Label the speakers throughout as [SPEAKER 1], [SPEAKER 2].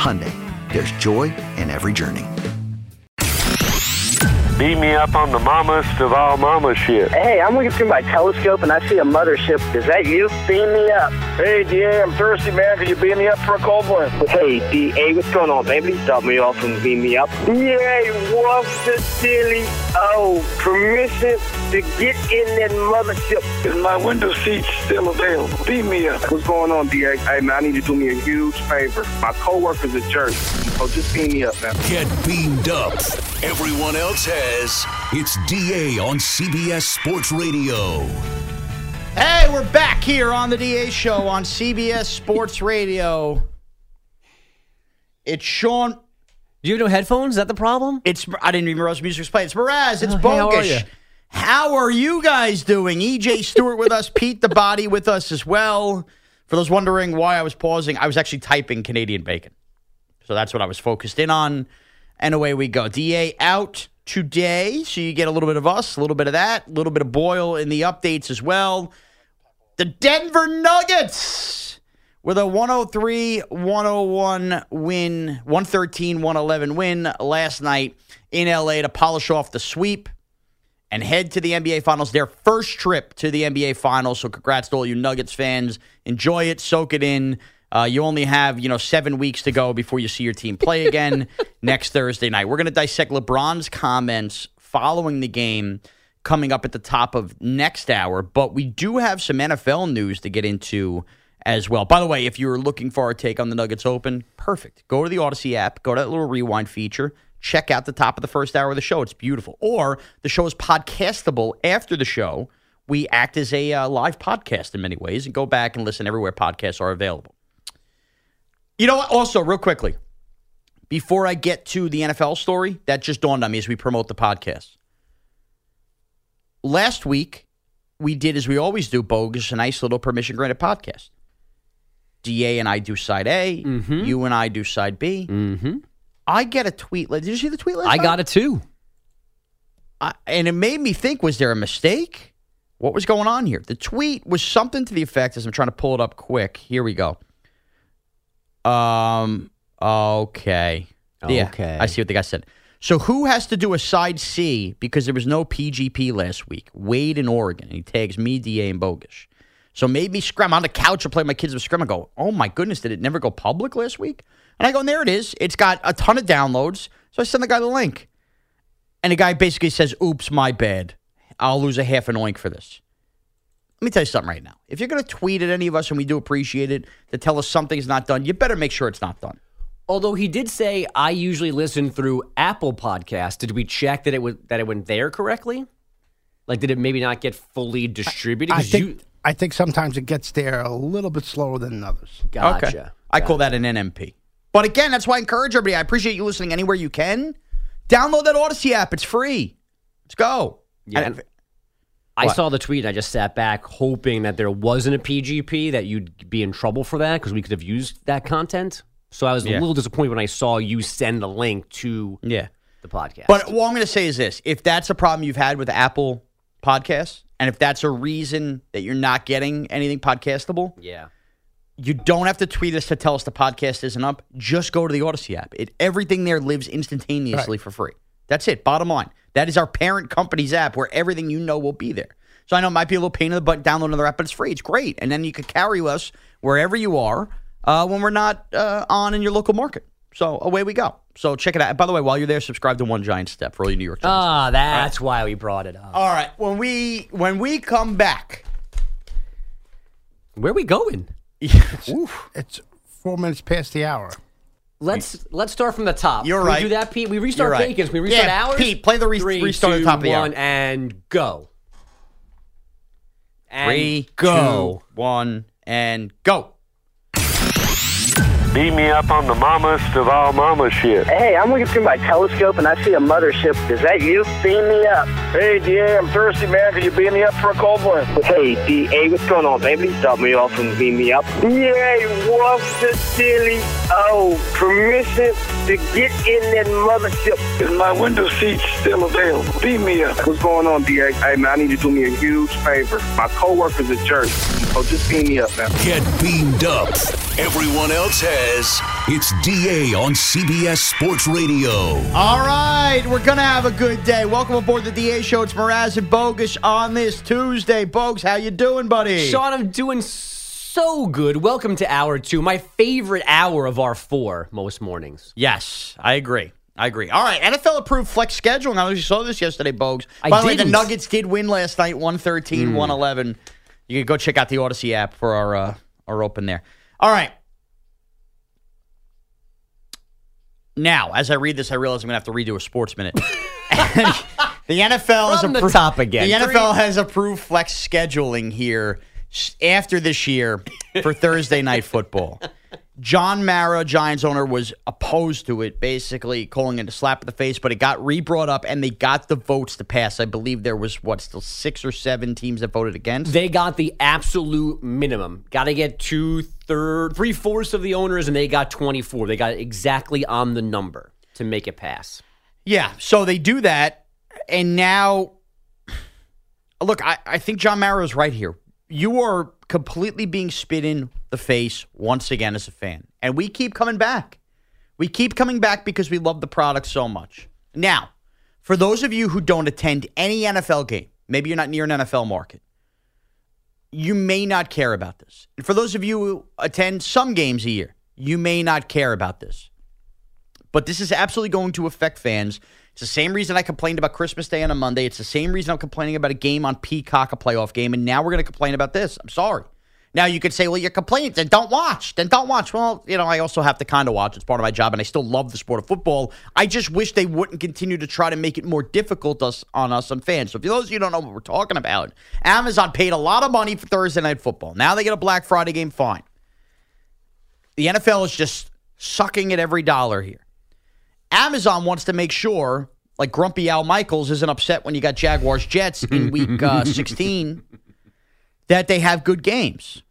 [SPEAKER 1] Hyundai, there's joy in every journey.
[SPEAKER 2] Beat me up on the mamas of all mama shit.
[SPEAKER 3] Hey, I'm looking through my telescope and I see a mothership. Is that you? Beam me up.
[SPEAKER 4] Hey, DA, I'm thirsty, man. Could you beam me up for a cold one?
[SPEAKER 3] Hey, DA, what's going on, baby? Stop me off and beam me up.
[SPEAKER 4] DA, what's the silly? Oh, permission to get in that mothership. Is my window seat still available? Beam me up.
[SPEAKER 3] What's going on, DA? Hey, man, I need you to do me a huge favor. My coworker's a jerk. So just beam me up, man.
[SPEAKER 5] Get beamed up. Everyone else has. It's DA on CBS Sports Radio.
[SPEAKER 6] Hey, we're back here on the DA show on CBS Sports Radio. It's Sean.
[SPEAKER 7] Do you have no headphones? Is that the problem?
[SPEAKER 6] It's I didn't even realize music was playing. It's Mraz. It's
[SPEAKER 7] Oh, hey, how are you?
[SPEAKER 6] How are you guys doing? EJ Stewart with us, Pete the Body with us as well. For those wondering why I was pausing, I was actually typing Canadian bacon. So that's what I was focused in on. And away we go. DA out today. So you get a little bit of us, a little bit of that, a little bit of Boyle in the updates as well. The Denver Nuggets with a 103 101 win, 113 111 win last night in LA to polish off the sweep and head to the NBA Finals. Their first trip to the NBA Finals. So congrats to all you Nuggets fans. Enjoy it, soak it in. Uh, you only have you know seven weeks to go before you see your team play again next Thursday night. We're going to dissect LeBron's comments following the game coming up at the top of next hour, but we do have some NFL news to get into as well. By the way, if you're looking for our take on the Nuggets Open, perfect. Go to the Audacy app, go to that little rewind feature, check out the top of the first hour of the show. It's beautiful. Or the show is podcastable after the show. We act as a uh, live podcast in many ways and go back and listen everywhere podcasts are available. You know what? Also, real quickly, before I get to the NFL story, that just dawned on me as we promote the podcast. Last week, we did as we always do, bogus, a nice little permission granted podcast. DA and I do side A.
[SPEAKER 7] Mm-hmm.
[SPEAKER 6] You and I do side B.
[SPEAKER 7] Mm-hmm.
[SPEAKER 6] I get a tweet. Did you see the tweet last
[SPEAKER 7] I
[SPEAKER 6] night?
[SPEAKER 7] got it too.
[SPEAKER 6] I, and it made me think: Was there a mistake? What was going on here? The tweet was something to the effect, as I'm trying to pull it up quick. Here we go. Um. Okay. Yeah,
[SPEAKER 7] Okay.
[SPEAKER 6] I see what the guy said. So who has to do a side C because there was no PGP last week? Wade in Oregon. And he tags me, DA, and Bogus. So made me scrum on the couch and play my kids with scrum and go, oh my goodness, did it never go public last week? And I go, and there it is. It's got a ton of downloads. So I send the guy the link. And the guy basically says, oops, my bad. I'll lose a half an oink for this. Let me tell you something right now. If you're going to tweet at any of us, and we do appreciate it, to tell us something's not done, you better make sure it's not done.
[SPEAKER 7] Although he did say I usually listen through Apple Podcasts. Did we check that it was that it went there correctly? Like, did it maybe not get fully distributed?
[SPEAKER 8] I
[SPEAKER 7] 'Cause
[SPEAKER 8] think
[SPEAKER 7] you,
[SPEAKER 8] I think sometimes it gets there a little bit slower than others.
[SPEAKER 7] gotcha.
[SPEAKER 6] Okay. I call that an NMP. But again, that's why I encourage everybody. I appreciate you listening anywhere you can. Download that Audacy app. It's free. Let's go.
[SPEAKER 7] Yeah,
[SPEAKER 6] And-
[SPEAKER 7] and I saw the tweet and I just sat back hoping that there wasn't a PGP that you'd be in trouble for that because we could have used that content. So I was
[SPEAKER 6] Yeah.
[SPEAKER 7] a little disappointed when I saw you send a link to
[SPEAKER 6] yeah.
[SPEAKER 7] the podcast.
[SPEAKER 6] But what I'm going to say is this: if that's a problem you've had with Apple Podcasts, and if that's a reason that you're not getting anything podcastable,
[SPEAKER 7] yeah.
[SPEAKER 6] you don't have to tweet us to tell us the podcast isn't up. Just go to the Audacy app. It everything there lives instantaneously for free. That's it. Bottom line. That is our parent company's app where everything you know will be there. So I know it might be a little pain in the butt download another app, but it's free. It's great, and then you can carry us wherever you are uh, when we're not uh, on in your local market. So away we go. So check it out. By the way, while you're there, subscribe to One Giant Step for all you New York Giants.
[SPEAKER 7] Ah, that's why we brought it up.
[SPEAKER 6] all right. When we when we come back,
[SPEAKER 7] Where are we going?
[SPEAKER 8] It's four minutes past the hour.
[SPEAKER 7] Let's let's start from the top.
[SPEAKER 6] You're
[SPEAKER 7] Can we
[SPEAKER 6] right.
[SPEAKER 7] do that, Pete. We restart
[SPEAKER 6] You're right.
[SPEAKER 7] Bacon's. We restart
[SPEAKER 6] Yeah,
[SPEAKER 7] ours.
[SPEAKER 6] Pete, play the re-
[SPEAKER 7] Three,
[SPEAKER 6] restart at the
[SPEAKER 7] two,
[SPEAKER 6] top of the hour.
[SPEAKER 7] one, and go. And
[SPEAKER 6] three,
[SPEAKER 7] go.
[SPEAKER 6] two, one, and go.
[SPEAKER 2] Beat me up on the mamas of all mama shit.
[SPEAKER 4] Hey, I'm looking through my telescope and I see a mothership. Is that you? Beam me up.
[SPEAKER 3] Hey, DA, I'm thirsty, man. Can you beam me up for a cold one?
[SPEAKER 4] Hey, DA, what's going on, baby? Stop me off and beam me up. Yay, what's the silly? Oh, permission to get in that mothership.
[SPEAKER 3] Is my window seat still available? Beam me up. What's going on, DA? Hey, man, I need you to do me a huge favor. My coworker's a jerk. So just beam me up, man.
[SPEAKER 5] Get beamed up. Everyone else has. It's DA on CBS Sports Radio.
[SPEAKER 6] All right, we're gonna have a good day. Welcome aboard the DA show. It's Mraz and Bogus on this Tuesday. Bogus, how you doing, buddy?
[SPEAKER 7] Sean, I'm doing so good. Welcome to hour two, my favorite hour of our four most mornings.
[SPEAKER 6] Yes, I agree. I agree. All right, NFL approved flex scheduling. I don't know you saw this yesterday, Bogues. By the way, the
[SPEAKER 7] didn't.
[SPEAKER 6] Nuggets did win last night, 113, hmm. 111. You can go check out the Audacy app for our uh, our open there. All right. Now, as I read this, I realize I'm going to have to redo a sports minute. The NFL has
[SPEAKER 7] From the
[SPEAKER 6] appro-
[SPEAKER 7] top again.
[SPEAKER 6] The
[SPEAKER 7] Three-
[SPEAKER 6] NFL has approved flex scheduling here after this year for Thursday night football. John Mara, Giants owner, was opposed to it, basically calling it a slap in the face, but it got re-brought up and they got the votes to pass. I believe there was what still six or seven teams that voted against.
[SPEAKER 7] They got the absolute minimum. Got to get two third, three fourths of the owners, and they got 24. They got exactly on the number to make it pass.
[SPEAKER 6] Yeah, so they do that, and now, look, I, I think John Mara is right here. You are completely being spit in the face once again as a fan, and we keep coming back. We keep coming back because we love the product so much. Now, for those of you who don't attend any NFL game, maybe you're not near an NFL market, you may not care about this. And for those of you who attend some games a year, you may not care about this but this is absolutely going to affect fans. It's the same reason I complained about Christmas Day on a Monday. It's the same reason I'm complaining about a game on Peacock, a playoff game, and now we're going to complain about this. I'm sorry. Now you could say, well, you're complaining, then don't watch. Then don't watch. Well, you know, I also have to kind of watch. It's part of my job, and I still love the sport of football. I just wish they wouldn't continue to try to make it more difficult us on us on fans. So if those of you who don't know what we're talking about, Amazon paid a lot of money for Thursday night football. Now they get a Black Friday game, fine. The NFL is just sucking at every dollar here. Amazon wants to make sure, like Grumpy Al Michaels isn't upset when you got Jaguars Jets in week uh, 16, that they have good games,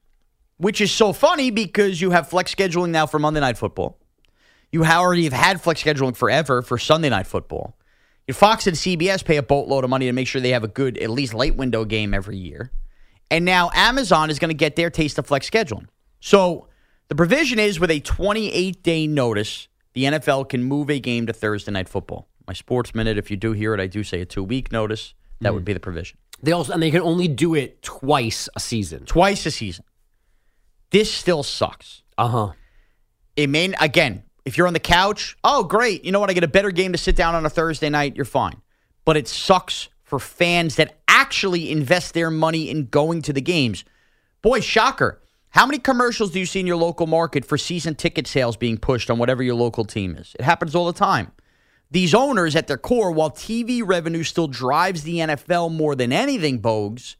[SPEAKER 6] which is so funny because you have flex scheduling now for Monday Night Football. You already have had flex scheduling forever for Sunday Night Football. Fox and CBS pay a boatload of money to make sure they have a good, at least late window game every year. And now Amazon is going to get their taste of flex scheduling. So the provision is with a 28 day notice, the NFL can move a game to Thursday night football. My sports minute, if you do hear it, I do say a two week notice. That would be the provision.
[SPEAKER 7] They also and they can only do it twice a season.
[SPEAKER 6] Twice a season. This still sucks.
[SPEAKER 7] Uh huh.
[SPEAKER 6] It may, again, if you're on the couch, oh, great. You know what? I get a better game to sit down on a Thursday night. You're fine. But it sucks for fans that actually invest their money in going to the games. Boy, shocker. How many commercials do you see in your local market for season ticket sales being pushed on whatever your local team is? It happens all the time. These owners, at their core, while TV revenue still drives the NFL more than anything, Bogues,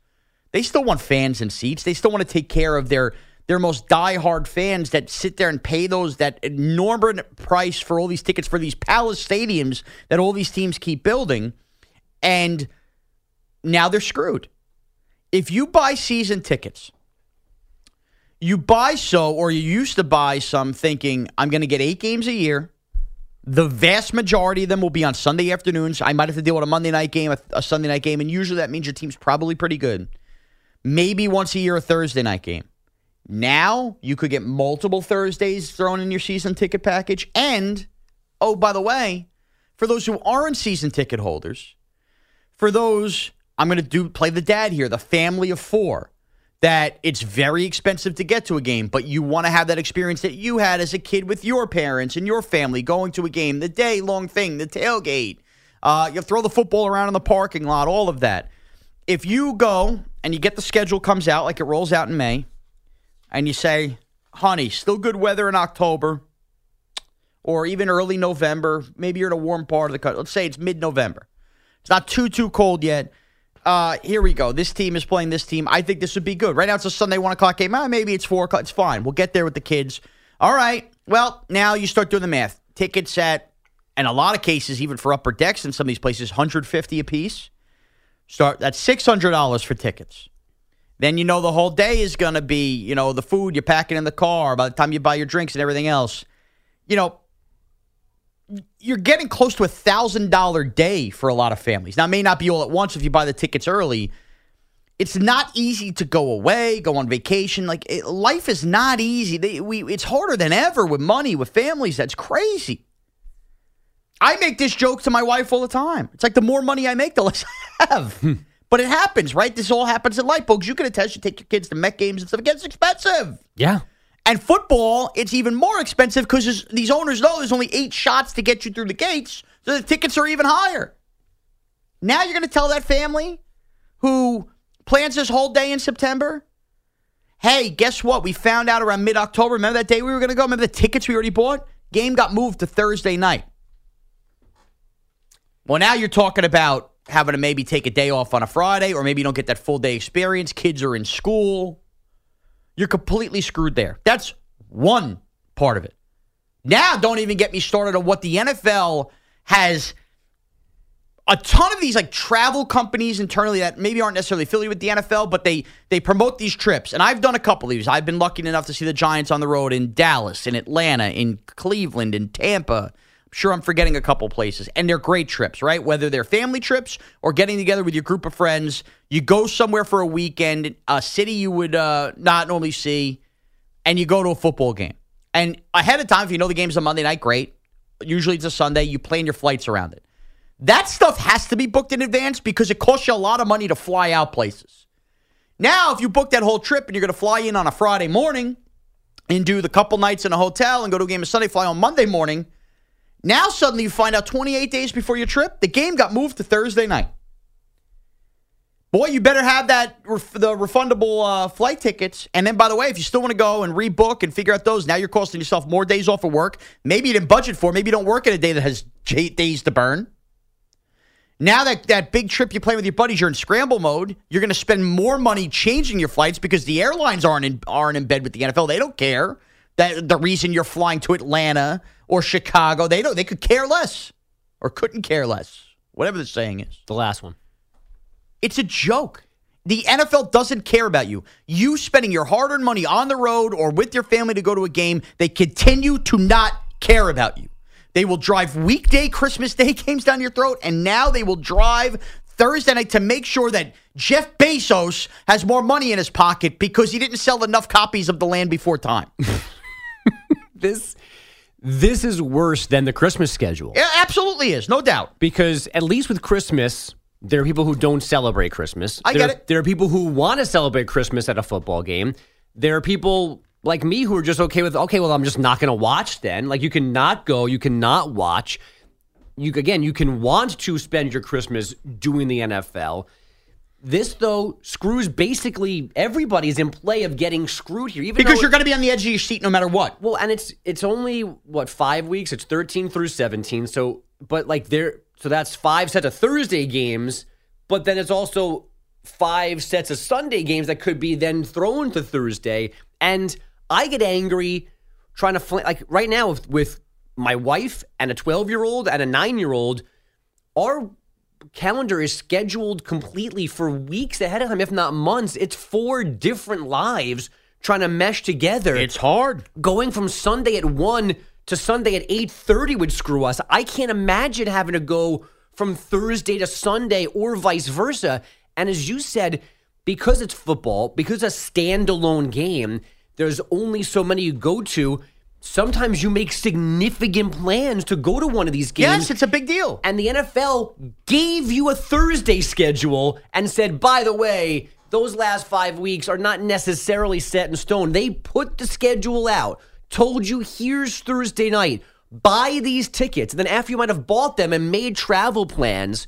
[SPEAKER 6] they still want fans and seats. They still want to take care of their their most diehard fans that sit there and pay those that enormous price for all these tickets for these palace stadiums that all these teams keep building, and now they're screwed. If you buy season tickets, you buy so, or you used to buy some thinking, I'm going to get eight games a year. The vast majority of them will be on Sunday afternoons. I might have to deal with a Monday night game, a, a Sunday night game, and usually that means your team's probably pretty good. Maybe once a year, a Thursday night game. Now you could get multiple Thursdays thrown in your season ticket package. And, oh, by the way, for those who aren't season ticket holders, for those, I'm going to do play the dad here, the family of four, that it's very expensive to get to a game, but you want to have that experience that you had as a kid with your parents and your family going to a game, the day long thing, the tailgate. Uh, you throw the football around in the parking lot, all of that. If you go and you get the schedule comes out like it rolls out in May, and you say, honey, still good weather in October or even early November, maybe you're in a warm part of the country. Let's say it's mid November. It's not too, too cold yet. Uh, here we go. This team is playing this team. I think this would be good. Right now it's a Sunday one o'clock game. Ah, maybe it's four o'clock. It's fine. We'll get there with the kids. All right. Well, now you start doing the math. Tickets at, in a lot of cases, even for upper decks in some of these places, 150 a piece. Start that's six hundred dollars for tickets. Then you know the whole day is to be, you know, the food you're packing in the car by the time you buy your drinks and everything else. You know, you're getting close to a thousand dollar day for a lot of families. Now, it may not be all at once if you buy the tickets early. It's not easy to go away, go on vacation. Like it, life is not easy. They, we, it's harder than ever with money, with families. That's crazy. I make this joke to my wife all the time. It's like the more money I make, the less I have. Hmm. but it happens, right? This all happens in life, folks. You can attest. You take your kids to Met games and stuff. It gets expensive.
[SPEAKER 7] Yeah.
[SPEAKER 6] And football, it's even more expensive because these owners know there's only eight shots to get you through the gates, so the tickets are even higher. Now you're going to tell that family who plans this whole day in September, hey, guess what? We found out around mid October. Remember that day we were going to go? Remember the tickets we already bought? Game got moved to Thursday night. Well, now you're talking about having to maybe take a day off on a Friday, or maybe you don't get that full day experience. Kids are in school. You're completely screwed there. That's one part of it. Now, don't even get me started on what the NFL has a ton of these like travel companies internally that maybe aren't necessarily affiliated with the NFL, but they they promote these trips. And I've done a couple of these. I've been lucky enough to see the Giants on the road in Dallas, in Atlanta, in Cleveland, in Tampa. Sure I'm forgetting a couple places. And they're great trips, right? Whether they're family trips or getting together with your group of friends, you go somewhere for a weekend, a city you would uh, not normally see, and you go to a football game. And ahead of time, if you know the game's a Monday night, great. Usually it's a Sunday. You plan your flights around it. That stuff has to be booked in advance because it costs you a lot of money to fly out places. Now, if you book that whole trip and you're going to fly in on a Friday morning and do the couple nights in a hotel and go to a game of Sunday, fly on Monday morning, now suddenly you find out 28 days before your trip, the game got moved to Thursday night. Boy, you better have that the refundable uh, flight tickets. And then, by the way, if you still want to go and rebook and figure out those, now you're costing yourself more days off of work. Maybe you didn't budget for. Maybe you don't work at a day that has eight days to burn. Now that that big trip you plan with your buddies, you're in scramble mode. You're going to spend more money changing your flights because the airlines aren't in, aren't in bed with the NFL. They don't care that the reason you're flying to Atlanta or Chicago. They don't. They could care less or couldn't care less. Whatever the saying is.
[SPEAKER 7] The last one.
[SPEAKER 6] It's a joke. The NFL doesn't care about you. You spending your hard earned money on the road or with your family to go to a game, they continue to not care about you. They will drive weekday Christmas Day games down your throat, and now they will drive Thursday night to make sure that Jeff Bezos has more money in his pocket because he didn't sell enough copies of the land before time.
[SPEAKER 7] this this is worse than the Christmas schedule.
[SPEAKER 6] It absolutely is, no doubt.
[SPEAKER 7] Because at least with Christmas, there are people who don't celebrate Christmas.
[SPEAKER 6] I
[SPEAKER 7] there,
[SPEAKER 6] get it.
[SPEAKER 7] There are people who want to celebrate Christmas at a football game. There are people like me who are just okay with okay, well, I'm just not going to watch then. Like you cannot go, you cannot watch. You again, you can want to spend your Christmas doing the NFL. This though screws basically everybody's in play of getting screwed here, even
[SPEAKER 6] because you're going to be on the edge of your seat no matter what.
[SPEAKER 7] well, and it's it's only what five weeks. It's thirteen through seventeen. So, but like there, so that's five sets of Thursday games. But then it's also five sets of Sunday games that could be then thrown to Thursday. And I get angry trying to fl- like right now with, with my wife and a twelve year old and a nine year old. Our calendar is scheduled completely for weeks ahead of time, if not months. It's four different lives trying to mesh together
[SPEAKER 6] It's hard.
[SPEAKER 7] going from Sunday at 1 to Sunday at 8:30 would screw us. I can't imagine having to go from Thursday to Sunday or vice versa. And as you said, because it's football, because it's a standalone game, there's only so many you go to. Sometimes you make significant plans to go to one of these games.
[SPEAKER 6] Yes, it's a big deal.
[SPEAKER 7] And the NFL gave you a Thursday schedule and said, by the way, those last five weeks are not necessarily set in stone. They put the schedule out, told you, here's Thursday night, buy these tickets. And then after you might have bought them and made travel plans,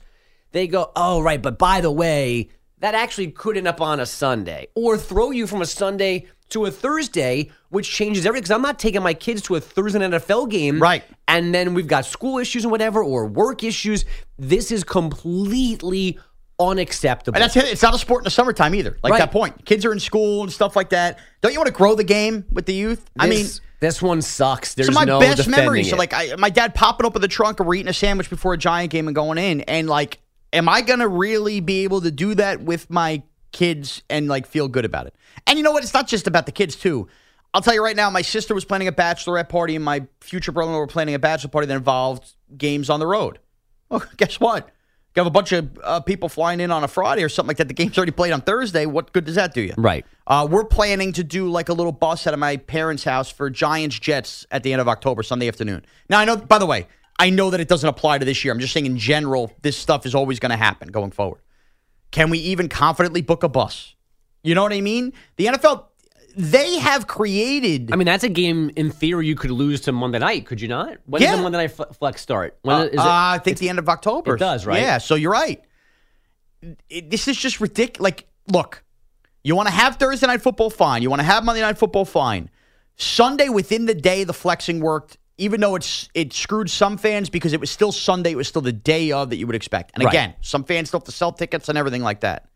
[SPEAKER 7] they go, oh, right, but by the way, that actually could end up on a Sunday or throw you from a Sunday to a Thursday, which changes everything. Because I'm not taking my kids to a Thursday NFL game.
[SPEAKER 6] Right.
[SPEAKER 7] And then we've got school issues and whatever, or work issues. This is completely unacceptable.
[SPEAKER 6] And that's it. It's not a sport in the summertime either. Like
[SPEAKER 7] Right.
[SPEAKER 6] that point. Kids are in school and stuff like that. Don't you want to grow the game with the youth? I mean,
[SPEAKER 7] This- this one sucks. There's
[SPEAKER 6] of my
[SPEAKER 7] no
[SPEAKER 6] best memories. So like I, my dad popping open the trunk or eating a sandwich before a giant game and going in. And like, am I gonna really be able to do that with my kids and like feel good about it? And you know what? It's not just about the kids too. I'll tell you right now, my sister was planning a bachelorette party, and my future brother-in-law were planning a bachelor party that involved games on the road. Well, guess what? You have a bunch of uh, people flying in on a Friday or something like that. The game's already played on Thursday. What good does that do you?
[SPEAKER 7] Right.
[SPEAKER 6] Uh, we're planning to do like a little bus out of my parents' house for Giants Jets at the end of October, Sunday afternoon. Now, I know, by the way, I know that it doesn't apply to this year. I'm just saying in general, this stuff is always going to happen going forward. Can we even confidently book a bus? You know what I mean? The NFL, they have created.
[SPEAKER 7] I mean, that's a game in theory you could lose to Monday night, could you not? When does the Monday night flex start? When
[SPEAKER 6] Uh,
[SPEAKER 7] is it?
[SPEAKER 6] uh, I think the end of October.
[SPEAKER 7] It does, right?
[SPEAKER 6] Yeah, so you're right. It- this is just ridiculous. Like, look, you want to have Thursday night football, fine. You want to have Monday night football, fine. Sunday within the day, the flexing worked. Even though it's it screwed some fans because it was still Sunday, it was still the day of that you would expect. And
[SPEAKER 7] Right.
[SPEAKER 6] again, some fans still have to sell tickets and everything like that.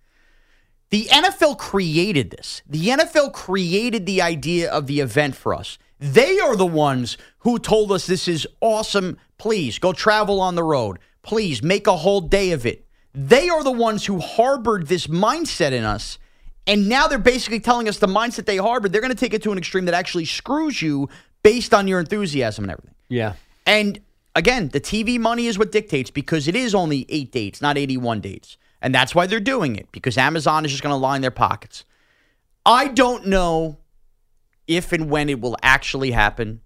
[SPEAKER 6] The NFL created this. The NFL created the idea of the event for us. They are the ones who told us this is awesome. Please go travel on the road. Please make a whole day of it. They are the ones who harbored this mindset in us. And now they're basically telling us the mindset they harbored, they're going to take it to an extreme that actually screws you based on your enthusiasm and everything.
[SPEAKER 7] yeah.
[SPEAKER 6] And again, the TV money is what dictates because it is only eight dates, not 81 dates. And that's why they're doing it because Amazon is just going to line their pockets. I don't know if and when it will actually happen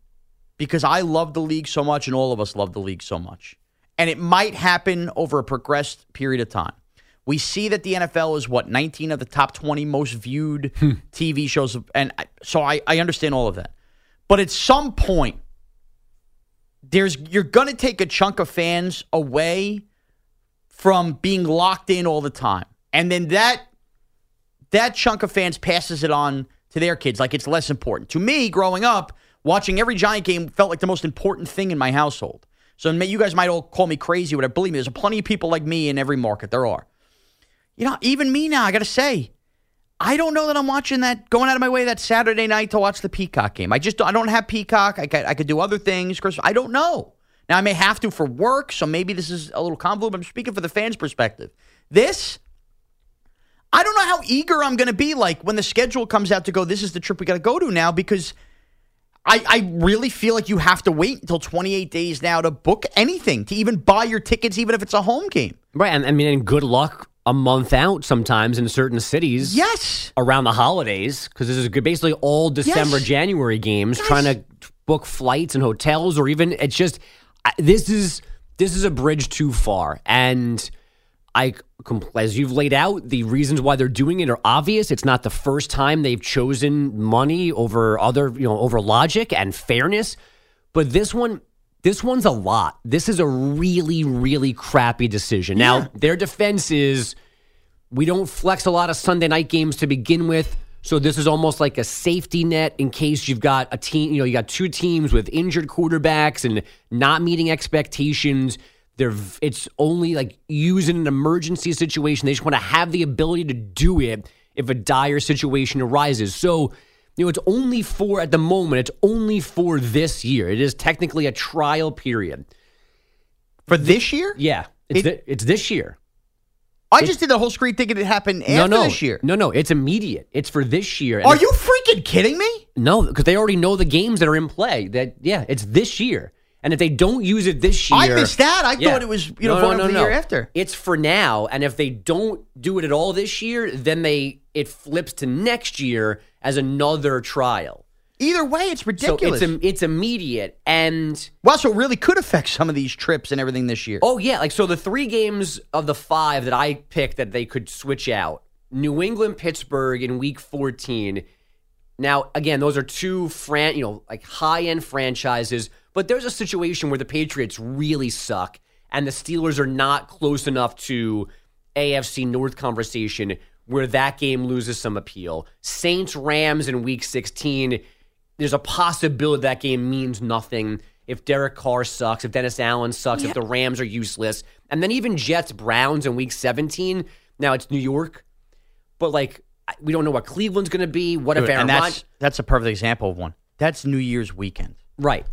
[SPEAKER 6] because I love the league so much and all of us love the league so much. And it might happen over a progressed period of time. We see that the NFL is what 19 of the top 20 most viewed hmm. TV shows, and I, so I, I understand all of that. But at some point, there's you're going to take a chunk of fans away from being locked in all the time. And then that that chunk of fans passes it on to their kids like it's less important. To me, growing up, watching every Giant game felt like the most important thing in my household. So you guys might all call me crazy, whatever. Believe me, there's plenty of people like me in every market. There are. You know, even me now, I got to say, I don't know that I'm watching that, going out of my way that Saturday night to watch the Peacock game. I just I don't have Peacock. I could, I could do other things. Chris, I don't know. Now I may have to for work, so maybe this is a little convoluted. I'm speaking for the fans' perspective. This, I don't know how eager I'm going to be. Like when the schedule comes out to go, this is the trip we got to go to now because I, I really feel like you have to wait until 28 days now to book anything, to even buy your tickets, even if it's a home game.
[SPEAKER 7] Right. And I mean, and good luck a month out sometimes in certain cities.
[SPEAKER 6] Yes.
[SPEAKER 7] Around the holidays, because this is basically all December,
[SPEAKER 6] Yes.
[SPEAKER 7] January games, trying to book flights and hotels, or even it's just this is this is a bridge too far, and I as you've laid out the reasons why they're doing it are obvious. It's not the first time they've chosen money over other you know over logic and fairness, but this one this one's a lot. This is a really, really crappy decision. Now, their defense is we don't flex a lot of Sunday night games to begin with. So this is almost like a safety net in case you've got a team, you know, you got two teams with injured quarterbacks and not meeting expectations. They're it's only like used in an emergency situation. They just want to have the ability to do it if a dire situation arises. So you know, it's only for, at the moment, it's only for this year. It is technically a trial period.
[SPEAKER 6] For this year?
[SPEAKER 7] Yeah. It's,
[SPEAKER 6] It-
[SPEAKER 7] it's this year.
[SPEAKER 6] I just did the whole screen thinking it happened after
[SPEAKER 7] no, no,
[SPEAKER 6] this year.
[SPEAKER 7] No, no, it's immediate. It's for this year.
[SPEAKER 6] Are you freaking kidding me?
[SPEAKER 7] No, because they already know the games that are in play. That yeah, it's this year. And if they don't use it this year,
[SPEAKER 6] I missed that. I
[SPEAKER 7] Yeah.
[SPEAKER 6] thought it was you know voted for the year after.
[SPEAKER 7] It's for now, and if they don't do it at all this year, then they it flips to next year as another trial.
[SPEAKER 6] Either way, it's ridiculous.
[SPEAKER 7] So it's it's immediate, and
[SPEAKER 6] well, so it really could affect some of these trips and everything this year.
[SPEAKER 7] oh yeah, like so the three games of the five that I picked that they could switch out: New England, Pittsburgh in Week 14. Now, again, those are two fran- you know, like high end franchises, but there's a situation where the Patriots really suck and the Steelers are not close enough to AFC North conversation where that game loses some appeal. Saints Rams in week 16, there's a possibility that game means nothing if Derek Carr sucks, if Dennis Allen sucks, if the Rams are useless. And then even Jets Browns in week 17. Now it's New York, but like we don't know what Cleveland's going to be. What if Aaron
[SPEAKER 6] and
[SPEAKER 7] Rodgers?
[SPEAKER 6] that's that's a perfect example of one. That's New Year's weekend.
[SPEAKER 7] Right.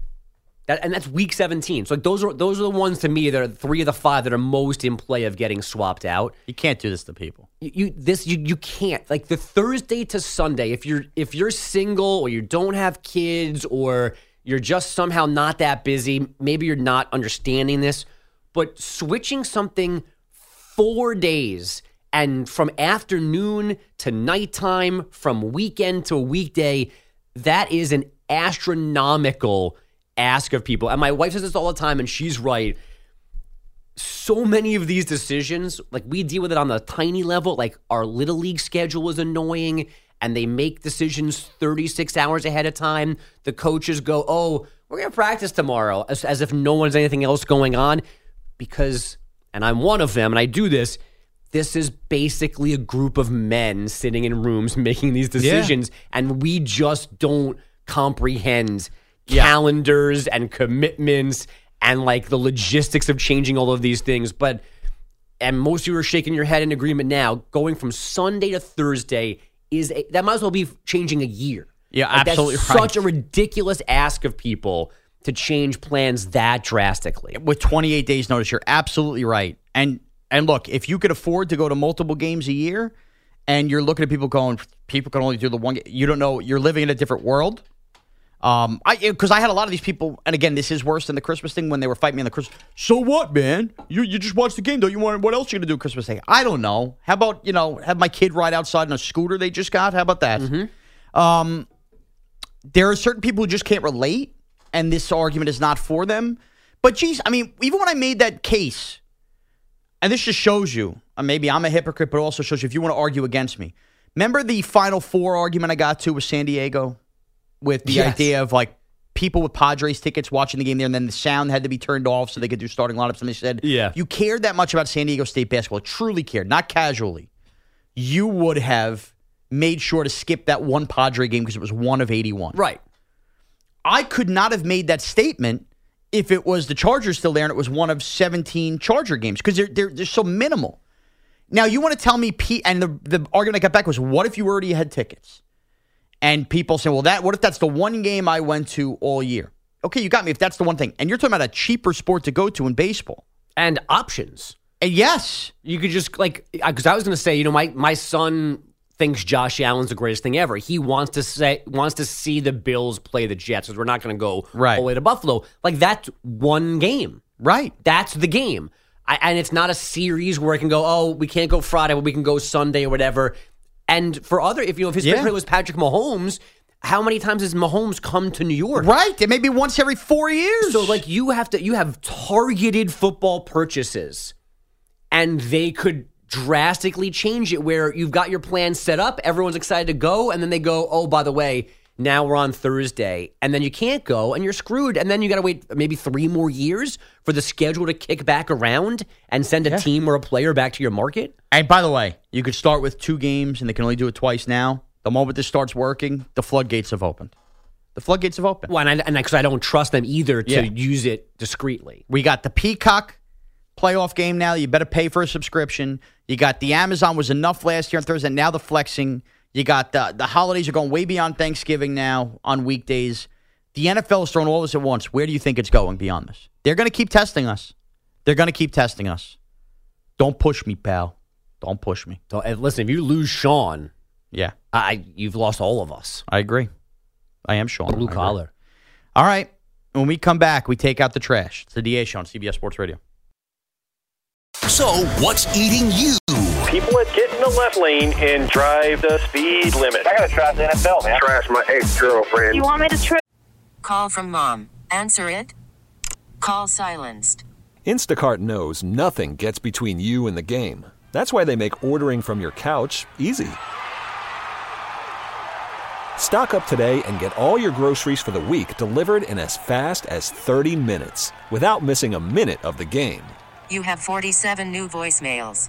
[SPEAKER 7] That, and that's week 17. So like those are those are the ones to me that are three of the five that are most in play of getting swapped out.
[SPEAKER 6] You can't do this to people.
[SPEAKER 7] You, you this you you can't like the Thursday to Sunday if you're if you're single or you don't have kids or you're just somehow not that busy, maybe you're not understanding this, but switching something 4 days and from afternoon to nighttime, from weekend to weekday, that is an astronomical ask of people. And my wife says this all the time, and she's right. So many of these decisions, like we deal with it on the tiny level, like our little league schedule is annoying and they make decisions 36 hours ahead of time. The coaches go, Oh, we're going to practice tomorrow, as, as if no one's anything else going on. Because, and I'm one of them, and I do this, this is basically a group of men sitting in rooms making these decisions, and we just don't comprehend calendars and commitments and like the logistics of changing all of these things. But and most of you are shaking your head in agreement now. Going from Sunday to Thursday is a, that might as well be changing a year.
[SPEAKER 6] Yeah,
[SPEAKER 7] Like,
[SPEAKER 6] absolutely right.
[SPEAKER 7] such a ridiculous ask of people to change plans that drastically.
[SPEAKER 6] With 28 days notice, you're absolutely right. And and look, if you could afford to go to multiple games a year and you're looking at people going people can only do the one you don't know you're living in a different world. Um, I because I had a lot of these people, and again, this is worse than the Christmas thing when they were fighting me on the Christmas. So what, man? You you just watch the game, though. You want what else you gonna do Christmas Day? I don't know. How about you know have my kid ride outside in a scooter they just got? How about that? Um, there are certain people who just can't relate, and this argument is not for them. But geez, I mean, even when I made that case, and this just shows you, uh, maybe I'm a hypocrite, but it also shows you if you want to argue against me. Remember the Final Four argument I got to with San Diego, with the
[SPEAKER 7] Yes.
[SPEAKER 6] idea of like people with Padres tickets watching the game there, and then the sound had to be turned off so they could do starting lineups. And they said,
[SPEAKER 7] Yeah.
[SPEAKER 6] you cared that much about San Diego State basketball, truly cared, not casually. You would have made sure to skip that one Padre game because it was one of 81.
[SPEAKER 7] Right.
[SPEAKER 6] I could not have made that statement if it was the Chargers still there and it was one of 17 Charger games because they're, they're, they're so minimal. Now, you want to tell me, Pete, and the, the argument I got back was, what if you already had tickets? And people say, well, that what if that's the one game I went to all year? Okay, you got me if that's the one thing. And you're talking about a cheaper sport to go to in baseball.
[SPEAKER 7] And options.
[SPEAKER 6] And yes,
[SPEAKER 7] You could just like because I was going to say, you know, my my son thinks Josh Allen's the greatest thing ever. He wants to say wants to see the Bills play the Jets because we're not going to go
[SPEAKER 6] Right.
[SPEAKER 7] all the way to Buffalo. Like that's one game.
[SPEAKER 6] right.
[SPEAKER 7] That's the game. I, and it's not a series where I can go, oh, we can't go Friday, but we can go Sunday or whatever. And for other, if you know, if his
[SPEAKER 6] Yeah.
[SPEAKER 7] favorite was Patrick Mahomes, how many times has Mahomes come to New York?
[SPEAKER 6] Right. It may be once every four years.
[SPEAKER 7] So like you have to you have targeted football purchases and they could drastically change it where you've got your plan set up, everyone's excited to go and then they go, "Oh, by the way, now we're on Thursday." And then you can't go and you're screwed and then you got to wait maybe 3 more years for the schedule to kick back around and send a team or a player back to your market.
[SPEAKER 6] And by the way, you could start with two games, and they can only do it twice now. The moment this starts working, the floodgates have opened. The floodgates have opened.
[SPEAKER 7] Well, and I, and because I don't trust them either to
[SPEAKER 6] Yeah.
[SPEAKER 7] use it discreetly.
[SPEAKER 6] We got the Peacock playoff game now. You better pay for a subscription. You got the Amazon was enough last year on Thursday. Now the flexing. You got the the holidays are going way beyond Thanksgiving now on weekdays. The NFL is throwing all this at once. Where do you think it's going beyond this? They're going to keep testing us. They're going to keep testing us. Don't push me, pal. Don't push me.
[SPEAKER 7] So, and listen, if you lose Sean,
[SPEAKER 6] Yeah,
[SPEAKER 7] I you've lost all of us.
[SPEAKER 6] I agree. I am Sean.
[SPEAKER 7] Blue collar.
[SPEAKER 6] All right. When we come back, we take out the trash. It's the DA show on CBS Sports Radio.
[SPEAKER 5] So, what's eating you?
[SPEAKER 9] People at get in the left lane and drive the speed limit. I gotta trash the NFL, man.
[SPEAKER 3] Trash my ex-girlfriend.
[SPEAKER 10] You want me to try? Call from mom. Answer it. Call silenced.
[SPEAKER 11] Instacart knows nothing gets between you and the game. That's why they make ordering from your couch easy. Stock up today and get all your groceries for the week delivered in as fast as 30 minutes without missing a minute of the game.
[SPEAKER 10] You have 47 new voicemails.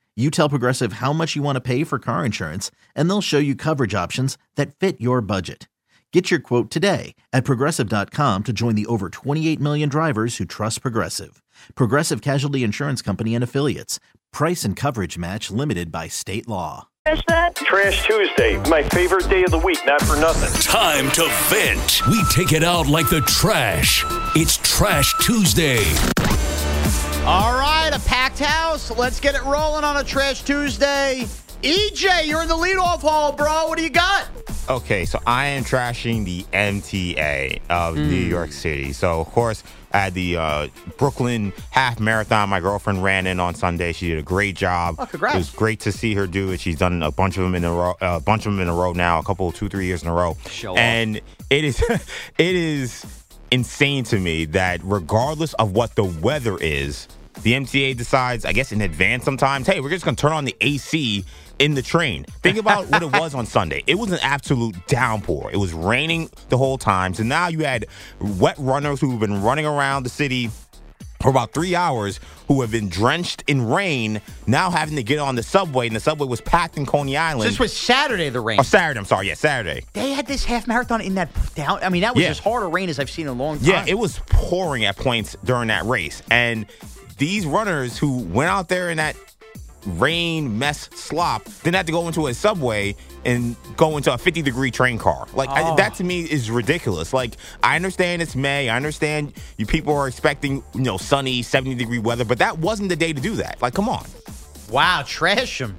[SPEAKER 12] You tell Progressive how much you want to pay for car insurance, and they'll show you coverage options that fit your budget. Get your quote today at progressive.com to join the over 28 million drivers who trust Progressive. Progressive Casualty Insurance Company and Affiliates. Price and coverage match limited by state law.
[SPEAKER 9] Trash Tuesday, my favorite day of the week, not for nothing.
[SPEAKER 5] Time to vent. We take it out like the trash. It's Trash Tuesday.
[SPEAKER 6] All right, a packed house. Let's get it rolling on a Trash Tuesday. EJ, you're in the leadoff hall, bro. What do you got?
[SPEAKER 13] Okay, so I am trashing the MTA of New York City. So, of course, at the uh, Brooklyn half marathon, my girlfriend ran in on Sunday. She did a great job.
[SPEAKER 6] Oh, congrats.
[SPEAKER 13] It was great to see her do it. She's done a bunch of them in a row, a bunch of them in a row now, a couple, two, three years in a row.
[SPEAKER 7] Show off.
[SPEAKER 13] and it is, it is insane to me that regardless of what the weather is, the MTA decides, I guess in advance sometimes, hey, we're just going to turn on the AC in the train. Think about what it was on Sunday. It was an absolute downpour. It was raining the whole time. So now you had wet runners who've been running around the city for about three hours who have been drenched in rain, now having to get on the subway, and the subway was packed in Coney Island.
[SPEAKER 6] This was Saturday, the rain.
[SPEAKER 13] oh, Saturday, I'm sorry. Yeah, Saturday.
[SPEAKER 6] They had this half marathon in that down. I mean, that was
[SPEAKER 13] Yeah.
[SPEAKER 6] as hard a rain as I've seen in a long time.
[SPEAKER 13] Yeah, it was pouring at points during that race. And these runners who went out there in that rain mess slop then have to go into a subway and go into a 50 degree train car. Like I-
[SPEAKER 6] Oh.
[SPEAKER 13] that to me is ridiculous. Like I understand it's May. I understand you people are expecting, you know, sunny 70 degree weather, but that wasn't the day to do that. Like come on.
[SPEAKER 6] Wow, trash them.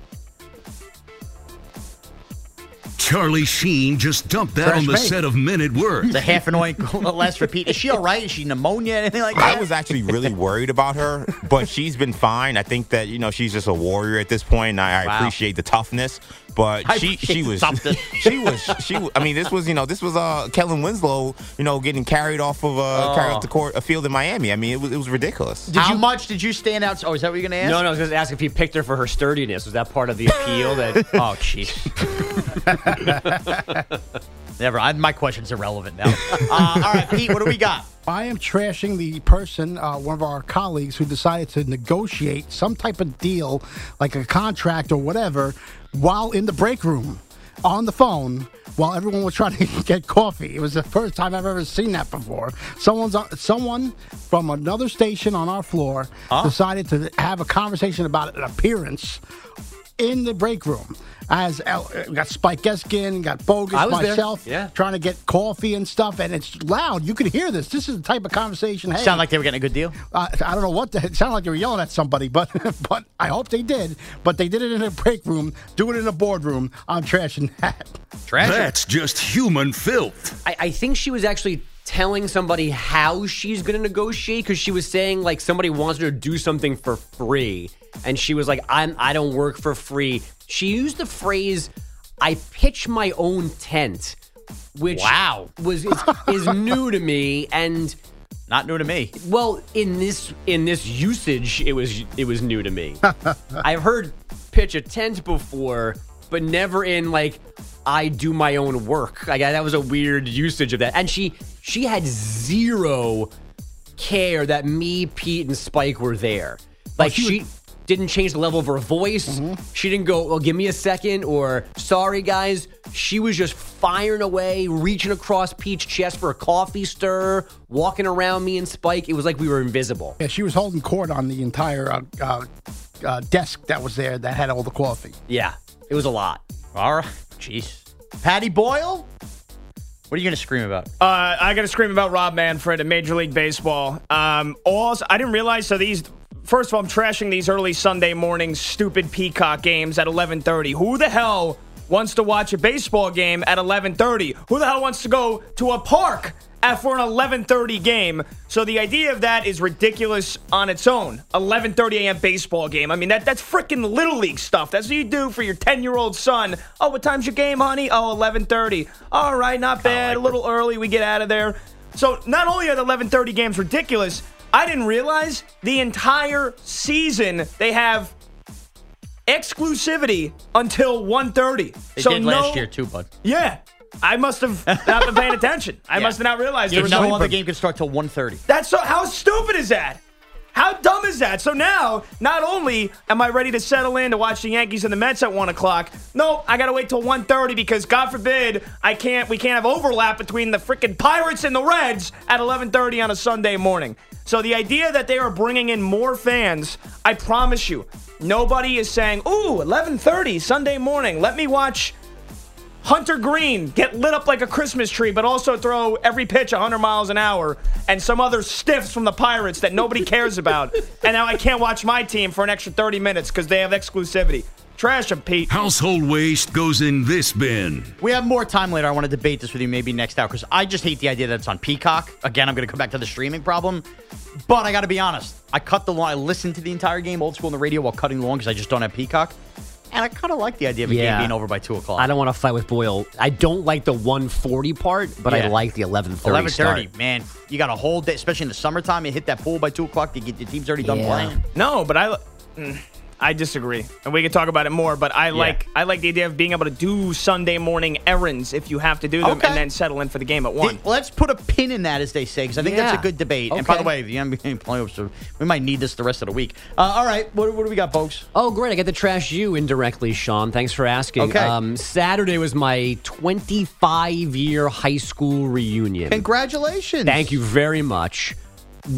[SPEAKER 5] Charlie Sheen just dumped that
[SPEAKER 6] Trash
[SPEAKER 5] on the
[SPEAKER 6] me.
[SPEAKER 5] set of Men at Work.
[SPEAKER 6] The half annoying less repeat. Is she all right? Is she pneumonia? Anything like that?
[SPEAKER 13] I was actually really worried about her, but she's been fine. I think that you know she's just a warrior at this point, and I, I
[SPEAKER 6] Wow.
[SPEAKER 13] appreciate the toughness. But
[SPEAKER 6] I
[SPEAKER 13] she she was
[SPEAKER 6] toughness.
[SPEAKER 13] she was she. was- I mean, this was you know this was uh Kellen Winslow you know getting carried off of uh carried
[SPEAKER 6] Oh.
[SPEAKER 13] off the court a field in Miami. I mean, it was it was ridiculous.
[SPEAKER 6] Did How much did you stand out? Oh, is that what you're going to ask?
[SPEAKER 7] No, no, I was going to ask if he picked her for her sturdiness. Was that part of the appeal? That
[SPEAKER 6] Oh, jeez. Never. I, my question's irrelevant now. Uh, all right, Pete, what do we got?
[SPEAKER 8] I am trashing the person, uh, one of our colleagues, who decided to negotiate some type of deal, like a contract or whatever, while in the break room on the phone while everyone was trying to get coffee. It was the first time I've ever seen that before. Someone's on, someone from another station on our floor decided to have a conversation about an appearance in the break room. As uh, got Spike Eskin, got Bogus,
[SPEAKER 7] I was
[SPEAKER 8] myself,
[SPEAKER 7] Yeah.
[SPEAKER 8] trying to get coffee and stuff, and it's loud. You can hear this. This is the type of conversation. Hey,
[SPEAKER 6] Sound like they were getting a good deal.
[SPEAKER 8] uh, I don't know what the, it sounded like they were yelling at somebody, but but I hope they did. But they did it in a break room, do it in a boardroom. I'm trashing that. Trash.
[SPEAKER 5] That's just human filth.
[SPEAKER 7] I, I think she was actually telling somebody how she's going to negotiate because she was saying like somebody wants her to do something for free, and she was like, "I'm I don't work for free." She used the phrase, "I pitch my own tent," which
[SPEAKER 6] Wow.
[SPEAKER 7] was is, is new to me and.
[SPEAKER 6] Not new to me.
[SPEAKER 7] Well, in this in this usage, it was it was new to me. I've heard pitch a tent before, but never in like I do my own work. Like that was a weird usage of that. And she she had zero care that me, Pete, and Spike were there. Like she, didn't change the level of her voice. She didn't go, "Well, give me a second or "Sorry, guys." She was just firing away, reaching across Pete's chest for a coffee stir, walking around me and Spike. It was like we were invisible.
[SPEAKER 8] Yeah, she was holding court on the entire uh, uh, uh, desk that was there that had all the coffee.
[SPEAKER 7] Yeah, it was a lot.
[SPEAKER 6] All right. Jeez. Patty Boyle? What are you going to scream about?
[SPEAKER 14] Uh, I got to scream about Rob Manfred in Major League Baseball. Um, all I didn't realize. So these, first of all, I'm trashing these early Sunday morning stupid Peacock games at 11:30. Who the hell wants to watch a baseball game at 11:30? Who the hell wants to go to a park Uh, for an 11:30 game? So the idea of that is ridiculous on its own. 11:30 a.m. baseball game. I mean that that's freaking little league stuff. That's what you do for your 10-year-old son. Oh, what time's your game, honey? Oh, 11:30. All right, not bad. a little early. We get out of there. So not only are the 11:30 games ridiculous, I didn't realize the entire season they have exclusivity until 1:30.
[SPEAKER 6] They
[SPEAKER 14] so
[SPEAKER 6] did
[SPEAKER 14] no,
[SPEAKER 6] last year, too, bud.
[SPEAKER 14] Yeah. I must have not been paying attention. I
[SPEAKER 6] Yeah.
[SPEAKER 14] must have not realized there was
[SPEAKER 6] no other game could start till 1.30.
[SPEAKER 14] That's so. How stupid is that? How dumb is that? So now, not only am I ready to settle in to watch the Yankees and the Mets at one o'clock, no, I gotta wait till 1.30 because God forbid I can't. We can't have overlap between the freaking Pirates and the Reds at 11:30 on a Sunday morning. So the idea that they are bringing in more fans, I promise you, nobody is saying, "Ooh, 11:30 Sunday morning. Let me watch." Hunter Greene get lit up like a Christmas tree, but also throw every pitch 100 miles an hour, and some other stiffs from the Pirates that nobody cares about. and now I can't watch my team for an extra 30 minutes because they have exclusivity. Trash them, Pete.
[SPEAKER 5] Household waste goes in this bin.
[SPEAKER 6] We have more time later. I want to debate this with you maybe next hour because I just hate the idea that it's on Peacock. Again, I'm going to come back to the streaming problem. But I got to be honest. I cut the lawn. I listened to the entire game old school on the radio while cutting the lawn because I just don't have Peacock. And I kind of like the idea of a
[SPEAKER 7] Yeah.
[SPEAKER 6] game being over by 2 o'clock.
[SPEAKER 7] I don't want to fight with Boyle. I don't like the 140 part, but I like the 1130
[SPEAKER 6] 11:30, man. You got a whole day, especially in the summertime. You hit that pool by 2 o'clock. You get, the team's already done
[SPEAKER 7] Yeah.
[SPEAKER 6] playing.
[SPEAKER 14] No, but I. mm, I disagree, and we can talk about it more. But I like I like the idea of being able to do Sunday morning errands if you have to do them,
[SPEAKER 6] Okay.
[SPEAKER 14] and then settle in for the game at one.
[SPEAKER 6] Th- Let's put a pin in that, as they say, because I think that's a good debate. And by the way, the NBA playoffs, are, we might need this the rest of the week. Uh, all right, what, what do we got, folks?
[SPEAKER 7] Oh, great. I get to trash you indirectly, Sean. Thanks for asking.
[SPEAKER 6] Okay.
[SPEAKER 7] Um, Saturday was my 25 year high school reunion.
[SPEAKER 6] Congratulations.
[SPEAKER 7] Thank you very much.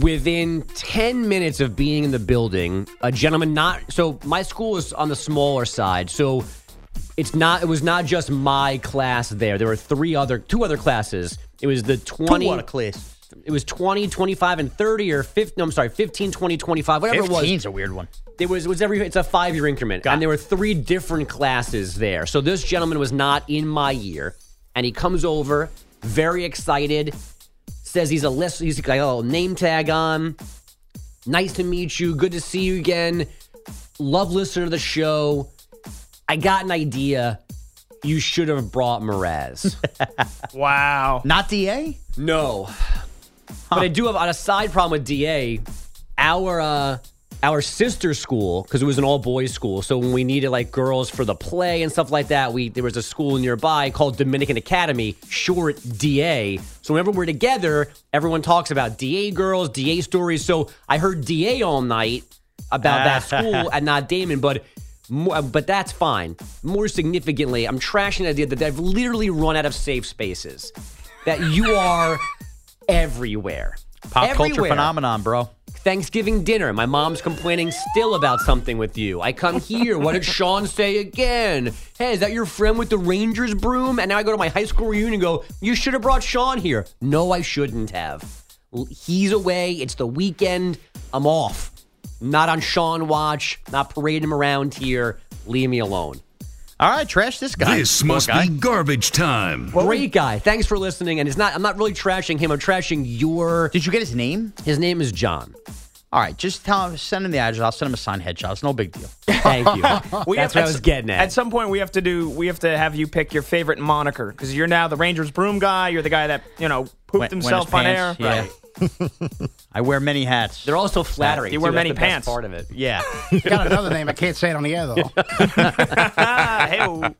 [SPEAKER 7] Within 10 minutes of being in the building, a gentleman not so my school is on the smaller side. So it's not it was not just my class there. There were three other two other classes. It was the 20
[SPEAKER 6] Two out of class.
[SPEAKER 7] It was 20, 25 and 30 or 15 no, I'm sorry, 15, 20, 25, whatever it was.
[SPEAKER 6] 15's a weird one.
[SPEAKER 7] It was it was every it's a five year increment, and there were three different classes there. So this gentleman was not in my year, and he comes over very excited, says he's a list, he's got a little name tag on. Nice to meet you. Good to see you again. Love listener to the show. I got an idea. You should have brought Mraz.
[SPEAKER 14] wow.
[SPEAKER 6] Not DA?
[SPEAKER 7] No. But I do have on a side problem with DA. Our uh our sister school, because it was an all boys school, so when we needed like girls for the play and stuff like that, we there was a school nearby called Dominican Academy, short DA. So whenever we're together, everyone talks about DA girls, DA stories. So I heard DA all night about that school and not Damon, but more, but that's fine. More significantly, I'm trashing the idea that I've literally run out of safe spaces. That you are everywhere.
[SPEAKER 6] Pop culture phenomenon, bro.
[SPEAKER 7] Thanksgiving dinner. My mom's complaining still about something with you. I come here. What did Sean say again? Hey, is that your friend with the Rangers broom? And now I go to my high school reunion and go, You should have brought Sean here. No, I shouldn't have. He's away. It's the weekend. I'm off. Not on Sean watch. Not parading him around here. Leave me alone.
[SPEAKER 6] All right, trash this guy.
[SPEAKER 5] This
[SPEAKER 6] Poor
[SPEAKER 5] must
[SPEAKER 6] guy.
[SPEAKER 5] be garbage time.
[SPEAKER 7] Great guy. Thanks for listening. And it's not. I'm not really trashing him. I'm trashing your.
[SPEAKER 6] Did you get his name?
[SPEAKER 7] His name is John.
[SPEAKER 6] All right, just tell him, send him the address. I'll send him a signed headshot. It's no big deal.
[SPEAKER 7] Thank you.
[SPEAKER 14] We
[SPEAKER 7] That's
[SPEAKER 14] have-
[SPEAKER 7] what I was getting at.
[SPEAKER 14] At some point, we have to do. We have to have you pick your favorite moniker because you're now the Rangers broom guy. You're the guy that you know pooped
[SPEAKER 6] Went- went
[SPEAKER 14] himself
[SPEAKER 6] his
[SPEAKER 14] on
[SPEAKER 6] pants,
[SPEAKER 14] air.
[SPEAKER 6] yeah.
[SPEAKER 14] Right.
[SPEAKER 6] I wear many hats.
[SPEAKER 7] They're also flattering.
[SPEAKER 14] You wear many
[SPEAKER 7] the best
[SPEAKER 14] pants.
[SPEAKER 7] Part of it.
[SPEAKER 6] Yeah.
[SPEAKER 8] Got another name. I can't say it on the air though.
[SPEAKER 14] Hey-o.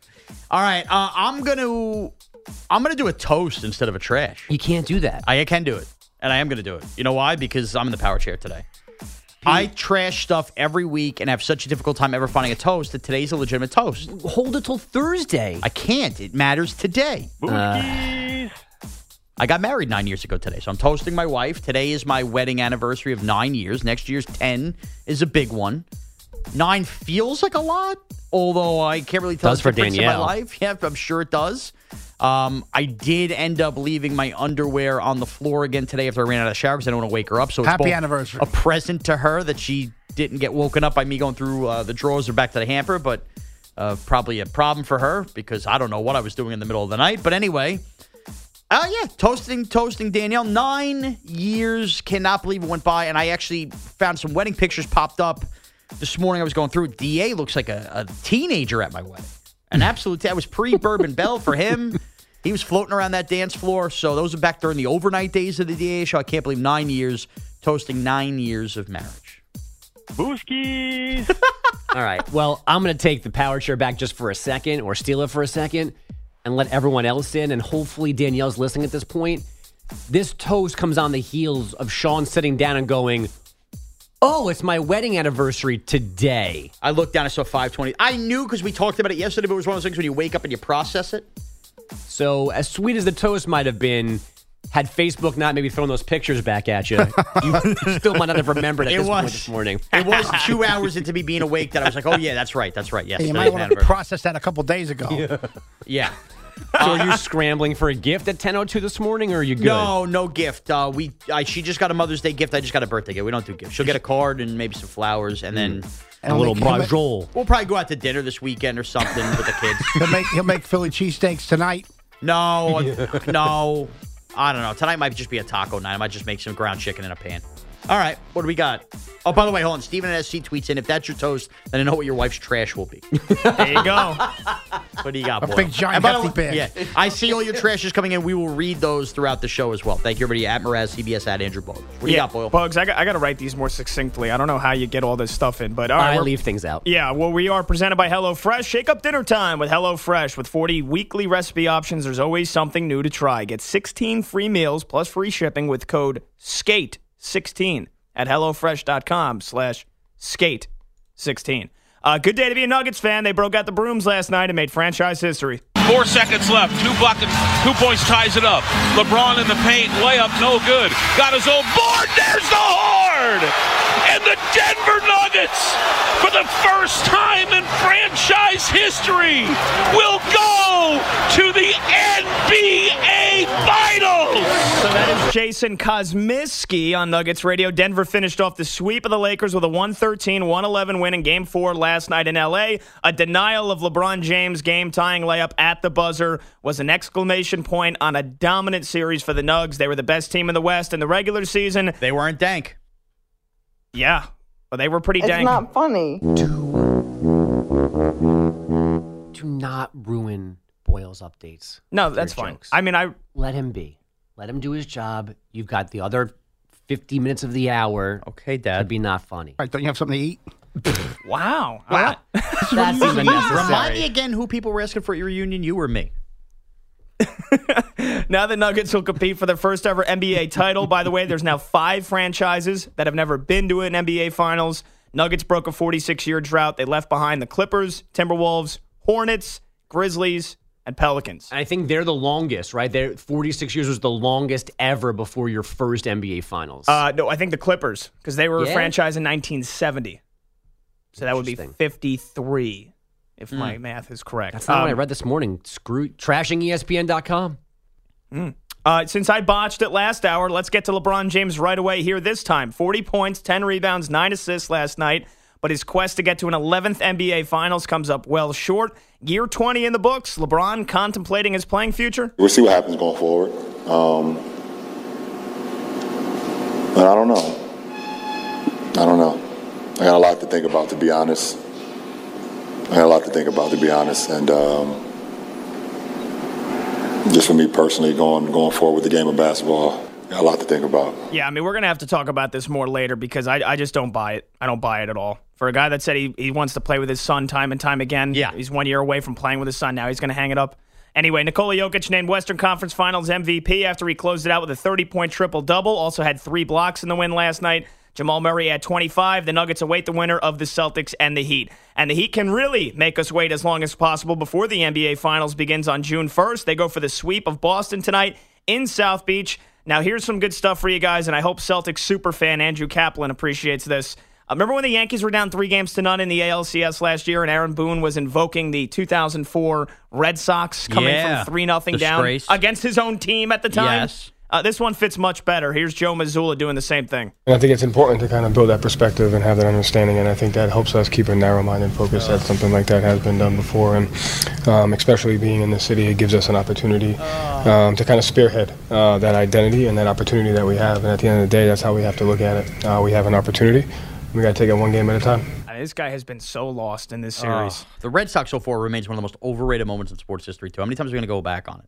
[SPEAKER 6] All right, uh, I'm gonna I'm gonna do a toast instead of a trash.
[SPEAKER 7] You can't do that.
[SPEAKER 6] I can do it, and I am gonna do it. You know why? Because I'm in the power chair today. I trash stuff every week and have such a difficult time ever finding a toast that today's a legitimate toast.
[SPEAKER 7] Hold it till Thursday.
[SPEAKER 6] I can't. It matters today.
[SPEAKER 7] Uh,
[SPEAKER 6] I got married nine years ago today, so I'm toasting my wife. Today is my wedding anniversary of nine years. Next year's 10 is a big one. Nine feels like a lot, although I can't really tell
[SPEAKER 7] Does
[SPEAKER 6] the
[SPEAKER 7] for
[SPEAKER 6] difference in my life. Yeah, I'm sure it does. Um, I did end up leaving my underwear on the floor again today after I ran out of shower because I don't want to wake her up. So
[SPEAKER 8] Happy anniversary.
[SPEAKER 6] A present to her that she didn't get woken up by me going through uh, the drawers or back to the hamper, but uh, probably a problem for her because I don't know what I was doing in the middle of the night. But anyway, Oh yeah, toasting, toasting Danielle. Nine years, cannot believe it went by. And I actually found some wedding pictures popped up this morning. I was going through. Da looks like a, a teenager at my wedding. An absolute. That was pre Bourbon Bell for him. He was floating around that dance floor. So those are back during the overnight days of the DA show. I can't believe nine years toasting nine years of marriage.
[SPEAKER 9] Booskies.
[SPEAKER 7] All right. Well, I'm going to take the power chair back just for a second or steal it for a second and let everyone else in. And hopefully Danielle's listening at this point. This toast comes on the heels of Sean sitting down and going, Oh, it's my wedding anniversary today.
[SPEAKER 6] I looked down. I saw 520. I knew because we talked about it yesterday. But it was one of those things when you wake up and you process it.
[SPEAKER 7] So, as sweet as the toast might have been, had Facebook not maybe thrown those pictures back at you, you still might not have remembered at
[SPEAKER 6] It
[SPEAKER 7] this point this morning.
[SPEAKER 6] It was two hours into me being awake that I was like, "Oh yeah, that's right, that's right." Yes,
[SPEAKER 8] Hey, you might want to process that a couple days ago.
[SPEAKER 6] Yeah.
[SPEAKER 7] So, are you scrambling for a gift at 10:02 this morning, or are you good?
[SPEAKER 6] No, no gift. Uh, we I, she just got a Mother's Day gift. I just got a birthday gift. We don't do gifts. She'll get a card and maybe some flowers, and then
[SPEAKER 8] And a little
[SPEAKER 6] we'll
[SPEAKER 8] brajol.
[SPEAKER 6] We'll probably go out to dinner this weekend or something with the kids.
[SPEAKER 8] He'll make he'll make Philly cheesesteaks tonight.
[SPEAKER 6] No, no. I don't know. Tonight might just be a taco night. I might just make some ground chicken in a pan. All right, what do we got? Oh, by the way, hold on. Steven SC tweets in, if that's your toast, then I know what your wife's trash will be.
[SPEAKER 14] There you go.
[SPEAKER 6] What do you got,
[SPEAKER 8] boy?
[SPEAKER 6] A
[SPEAKER 8] big, giant,
[SPEAKER 6] And by the
[SPEAKER 8] hefty
[SPEAKER 6] way-
[SPEAKER 8] bag.
[SPEAKER 6] Yeah, I see all your trashes coming in. We will read those throughout the show as well. Thank you, everybody. At Mraz, CBS, at Andrew Bogle. What do you got, Boyle?
[SPEAKER 14] Bugs, I got, I got to write these more succinctly. I don't know how you get all this stuff in, but all right,
[SPEAKER 7] I
[SPEAKER 14] we're-
[SPEAKER 7] leave things out.
[SPEAKER 14] Yeah, well, we are presented by HelloFresh. Shake up dinner time with HelloFresh. With 40 weekly recipe options, there's always something new to try. Get 16 free meals plus free shipping with code SKATE16 at HelloFresh.com slash SKATE16. Uh, good day to be a Nuggets fan. They broke out the brooms last night and made franchise history.
[SPEAKER 15] Four seconds left. Two buckets, two points ties it up. LeBron in the paint, layup, no good. Got his own board. There's the horn, and the Denver Nuggets, for the first time in franchise history, will go to the NBA Finals.
[SPEAKER 14] So that is Jason Kosmicki on Nuggets Radio. Denver finished off the sweep of the Lakers with a 113 111 win in game four last night in LA. A denial of LeBron James' game tying layup at the buzzer was an exclamation point on a dominant series for the Nugs. They were the best team in the West in the regular season.
[SPEAKER 6] They weren't dank.
[SPEAKER 14] Yeah, but they were pretty
[SPEAKER 16] It's
[SPEAKER 14] dang.
[SPEAKER 16] not funny.
[SPEAKER 7] Do do not ruin Boyle's updates.
[SPEAKER 14] no, that's fine.
[SPEAKER 7] jokes.
[SPEAKER 14] I mean, I
[SPEAKER 7] Let him be. Let him do his job. You've got the other 50 minutes of the hour.
[SPEAKER 6] Okay,
[SPEAKER 7] To
[SPEAKER 6] Dad.
[SPEAKER 7] be not funny.
[SPEAKER 8] All right, don't you have something to eat?
[SPEAKER 14] wow.
[SPEAKER 6] Wow.
[SPEAKER 14] right.
[SPEAKER 7] That's even necessary.
[SPEAKER 6] Remind me again who people were asking for at your reunion, you or me?
[SPEAKER 14] Now the Nuggets will compete for their first ever NBA title. By the way, there's now five franchises that have never been to an NBA Finals. Nuggets broke a 46 year drought. They left behind the Clippers, Timberwolves, Hornets, Grizzlies, and Pelicans.
[SPEAKER 7] And I think they're the longest, right? They're 46 years was the longest ever before your first NBA Finals.
[SPEAKER 14] Uh, no, I think the Clippers because they were
[SPEAKER 7] Yeah?
[SPEAKER 14] a franchise in 1970. So that would be 53, if
[SPEAKER 7] Hmm.
[SPEAKER 14] my math is correct.
[SPEAKER 7] That's not what I
[SPEAKER 14] Um,
[SPEAKER 7] read this morning. Screw trashing ESPN.com.
[SPEAKER 14] Uh, since I botched it last hour, let's get to LeBron James right away here this time. 40 points, 10 rebounds, 9 assists last night, but his quest to get to an 11th NBA Finals comes up well short. Year 20 in the books. LeBron contemplating his playing future?
[SPEAKER 16] We'll see what happens going forward. Um, but I don't know. I don't know. I got a lot to think about, to be honest. I had a lot to think about, to be honest. And um, just for me personally, going going forward with the game of basketball, got a lot to think about.
[SPEAKER 14] Yeah, I mean, we're going to have to talk about this more later because I, I just don't buy it. I don't buy it at all. For a guy that said he, he wants to play with his son time and time again, yeah. he's one year away from playing with his son. Now he's going to hang it up. Anyway, Nikola Jokic named Western Conference Finals MVP after he closed it out with a 30 point triple double. Also had three blocks in the win last night. Jamal Murray had 25. The Nuggets await the winner of the Celtics and the Heat. And the Heat can really make us wait as long as possible before the NBA Finals begins on June 1st. They go for the sweep of Boston tonight in South Beach. Now, here's some good stuff for you guys, and I hope Celtics superfan Andrew Kaplan appreciates this. Uh, remember when the Yankees were down three games to none in the ALCS last year, and Aaron Boone was invoking the 2004 Red Sox coming
[SPEAKER 6] Yeah.
[SPEAKER 14] from three nothing down against his own team at the time?
[SPEAKER 6] Yes.
[SPEAKER 14] Uh, this one fits much better. Here's Joe Mazzulla doing the same thing.
[SPEAKER 17] And I think it's important to kind of build that perspective and have that understanding, and I think that helps us keep a narrow-minded focus that something like that has been done before, and um, especially being in the city, it gives us an opportunity um, to kind of spearhead uh, that identity and that opportunity that we have. And at the end of the day, that's how we have to look at it. Uh, we have an opportunity. We got to take it one game at a time.
[SPEAKER 14] This guy has been so lost in this series.
[SPEAKER 6] Uh, the Red Sox so far remains one of the most overrated moments in sports history, too. How many times are we going to go back on it?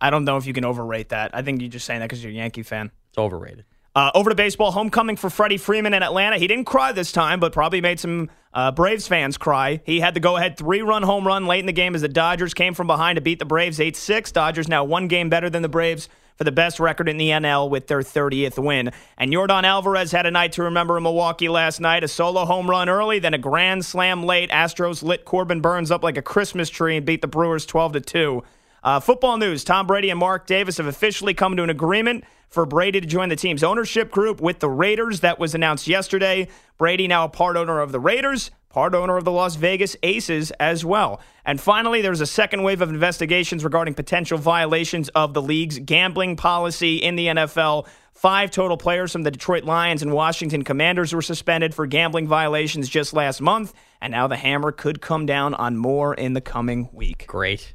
[SPEAKER 14] I don't know if you can overrate that. I think you're just saying that because you're a Yankee fan.
[SPEAKER 6] It's overrated.
[SPEAKER 14] Uh, over to baseball, homecoming for Freddie Freeman in Atlanta. He didn't cry this time, but probably made some uh, Braves fans cry. He had the go ahead three run home run late in the game as the Dodgers came from behind to beat the Braves 8 6. Dodgers now one game better than the Braves for the best record in the NL with their 30th win. And Yordan Alvarez had a night to remember in Milwaukee last night. A solo home run early, then a grand slam late. Astros lit Corbin Burnes up like a Christmas tree and beat the Brewers 12 to 2. Uh, football news Tom Brady and Mark Davis have officially come to an agreement for Brady to join the team's ownership group with the Raiders. That was announced yesterday. Brady now a part owner of the Raiders, part owner of the Las Vegas Aces as well. And finally, there's a second wave of investigations regarding potential violations of the league's gambling policy in the NFL. Five total players from the Detroit Lions and Washington Commanders were suspended for gambling violations just last month, and now the hammer could come down on more in the coming week.
[SPEAKER 6] Great.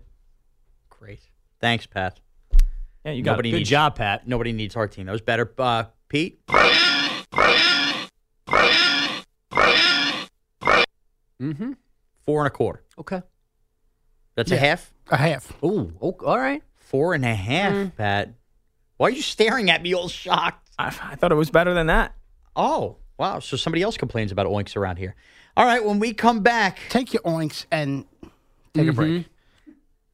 [SPEAKER 6] Great. Thanks, Pat.
[SPEAKER 14] Yeah, you got
[SPEAKER 6] nobody
[SPEAKER 14] it. Good
[SPEAKER 6] needs,
[SPEAKER 14] job, Pat.
[SPEAKER 6] Nobody needs our team. That was better. Uh, Pete?
[SPEAKER 7] Mm-hmm.
[SPEAKER 6] Four and a quarter.
[SPEAKER 7] Okay.
[SPEAKER 6] That's a half?
[SPEAKER 8] A half.
[SPEAKER 7] Ooh, oh, all right.
[SPEAKER 6] Four and a half,
[SPEAKER 14] Mm.
[SPEAKER 6] Pat. Why are you staring at me all shocked?
[SPEAKER 14] I, I thought it was better than that.
[SPEAKER 6] Oh, wow. So somebody else complains about oinks around here. All right, when we come back.
[SPEAKER 8] Take your oinks and take a break.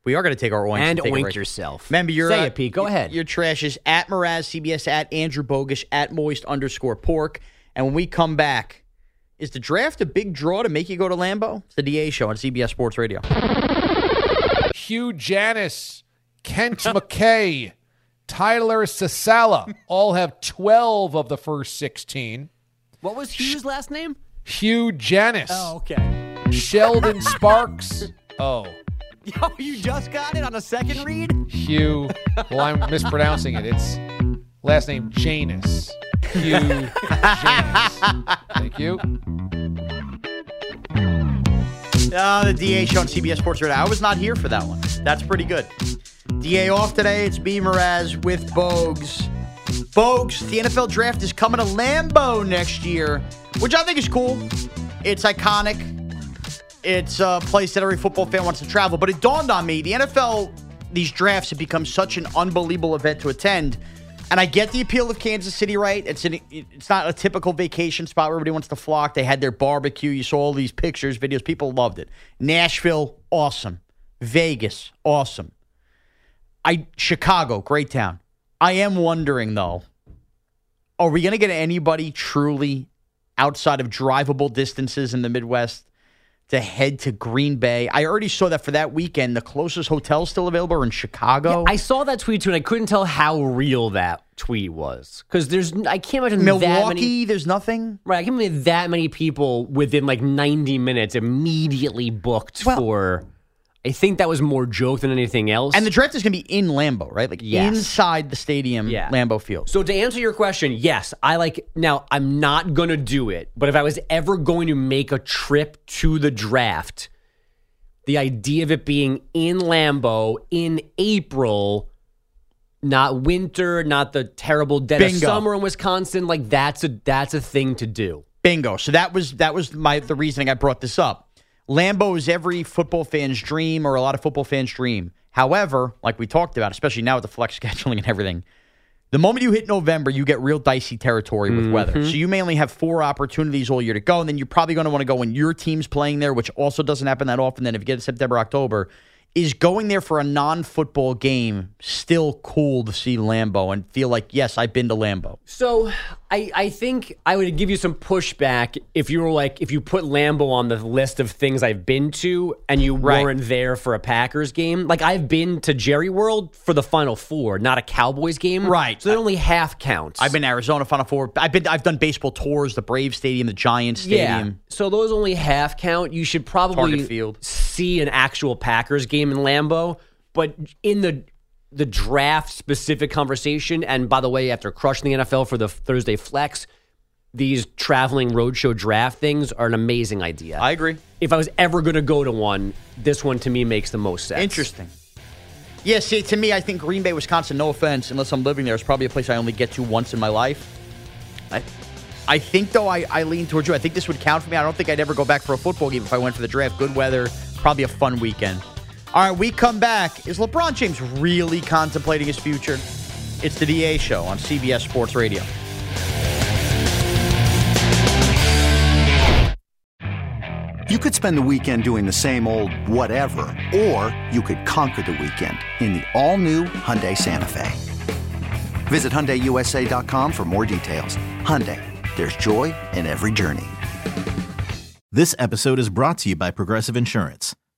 [SPEAKER 6] We are going to take our oinks
[SPEAKER 7] And
[SPEAKER 6] take a
[SPEAKER 7] oink
[SPEAKER 6] break.
[SPEAKER 7] yourself.
[SPEAKER 6] Remember, your
[SPEAKER 7] Say
[SPEAKER 6] uh,
[SPEAKER 7] it, Pete. Go
[SPEAKER 6] your-
[SPEAKER 7] ahead.
[SPEAKER 6] Your trash is at Mraz CBS at Andrew Bogusch at Moist underscore Pork. And when we come back, is the draft a big draw to make you go to Lambeau? It's the DA show on CBS Sports Radio.
[SPEAKER 18] Hugh Janis, Kent McKay, Tyler Sasala all have 12 of the first 16.
[SPEAKER 7] What was Hugh's last name?
[SPEAKER 18] Hugh Janis.
[SPEAKER 7] Oh, okay.
[SPEAKER 18] Sheldon Sparks. Oh,
[SPEAKER 7] Yo, you just got it on a second read?
[SPEAKER 18] Hugh. Well, I'm mispronouncing it. It's last name Janus. Hugh Janus. Thank you.
[SPEAKER 6] Uh, the DA show on CBS Sports Radio. I was not here for that one. That's pretty good. DA off today. It's B. Mraz with Bogues. Bogues, the NFL draft is coming to Lambeau next year, which I think is cool. It's iconic. It's a place that every football fan wants to travel. But it dawned on me the NFL, these drafts have become such an unbelievable event to attend. And I get the appeal of Kansas City, right? It's an, it's not a typical vacation spot where everybody wants to flock. They had their barbecue. You saw all these pictures, videos. People loved it. Nashville, awesome. Vegas, awesome. I Chicago, great town. I am wondering though, are we going to get anybody truly outside of drivable distances in the Midwest to head to Green Bay. I already saw that for that weekend. The closest hotel still available are in Chicago.
[SPEAKER 7] I saw that tweet too, and I couldn't tell how real that tweet was because there's I can't imagine that
[SPEAKER 6] Milwaukee,
[SPEAKER 7] many,
[SPEAKER 6] there's nothing.
[SPEAKER 7] right. I can't imagine that many people within like 90 minutes immediately booked for. I think that was more joke than anything else.
[SPEAKER 6] And the draft is going to be in Lambeau, right? Like
[SPEAKER 7] Yes.
[SPEAKER 6] inside the stadium,
[SPEAKER 7] Yeah.
[SPEAKER 6] Lambeau Field.
[SPEAKER 7] So to answer your question, yes, I like now I'm not going to do it, but if I was ever going to make a trip to the draft, the idea of it being in Lambeau in April, not winter, not the terrible dead of summer in Wisconsin, like that's a that's a thing to do.
[SPEAKER 6] Bingo. So that was that was my the reasoning I brought this up. Lambeau is every football fan's dream or a lot of football fans' dream. However, like we talked about, especially now with the flex scheduling and everything, the moment you hit November, you get real dicey territory with weather.
[SPEAKER 7] Mhm.
[SPEAKER 6] So you may only have four opportunities all year to go, and then you're probably going to want to go when your team's playing there, which also doesn't happen that often. Then if you get to September, October, is going there for a non-football game still cool to see Lambeau and feel like yes, I've been to Lambeau?
[SPEAKER 7] So I, I think I would give you some pushback if you were like if you put Lambeau on the list of things I've been to and you
[SPEAKER 6] Right.
[SPEAKER 7] weren't there for a Packers game. Like I've been to Jerry World for the Final Four, not a Cowboys game.
[SPEAKER 6] Right.
[SPEAKER 7] So that only half counts.
[SPEAKER 6] I've been to Arizona Final Four. I've been I've done baseball tours, the Brave Stadium, the Giants Stadium. yeah.
[SPEAKER 7] So those only half count. You should probably
[SPEAKER 6] Field.
[SPEAKER 7] see an actual Packers game in Lambeau. but in the the draft specific conversation. And by the way, after crushing the NFL for the Thursday flex, these traveling roadshow draft things are an amazing idea.
[SPEAKER 6] I agree.
[SPEAKER 7] If I was ever going to go to one, this one to me makes the most sense.
[SPEAKER 6] Interesting. Yeah, see, to me, I think Green Bay, Wisconsin, no offense, unless I'm living there, is probably a place I only get to once in my life. I, I think, though, I, I lean towards you. I think this would count for me. I don't think I'd ever go back for a football game if I went for the draft. Good weather, probably a fun weekend. All right, we come back. Is LeBron James really contemplating his future? It's the DA show on CBS Sports Radio.
[SPEAKER 1] You could spend the weekend doing the same old whatever, or you could conquer the weekend in the all-new Hyundai Santa Fe. Visit HyundaiUSA.com for more details. Hyundai, there's joy in every journey.
[SPEAKER 12] This episode is brought to you by Progressive Insurance.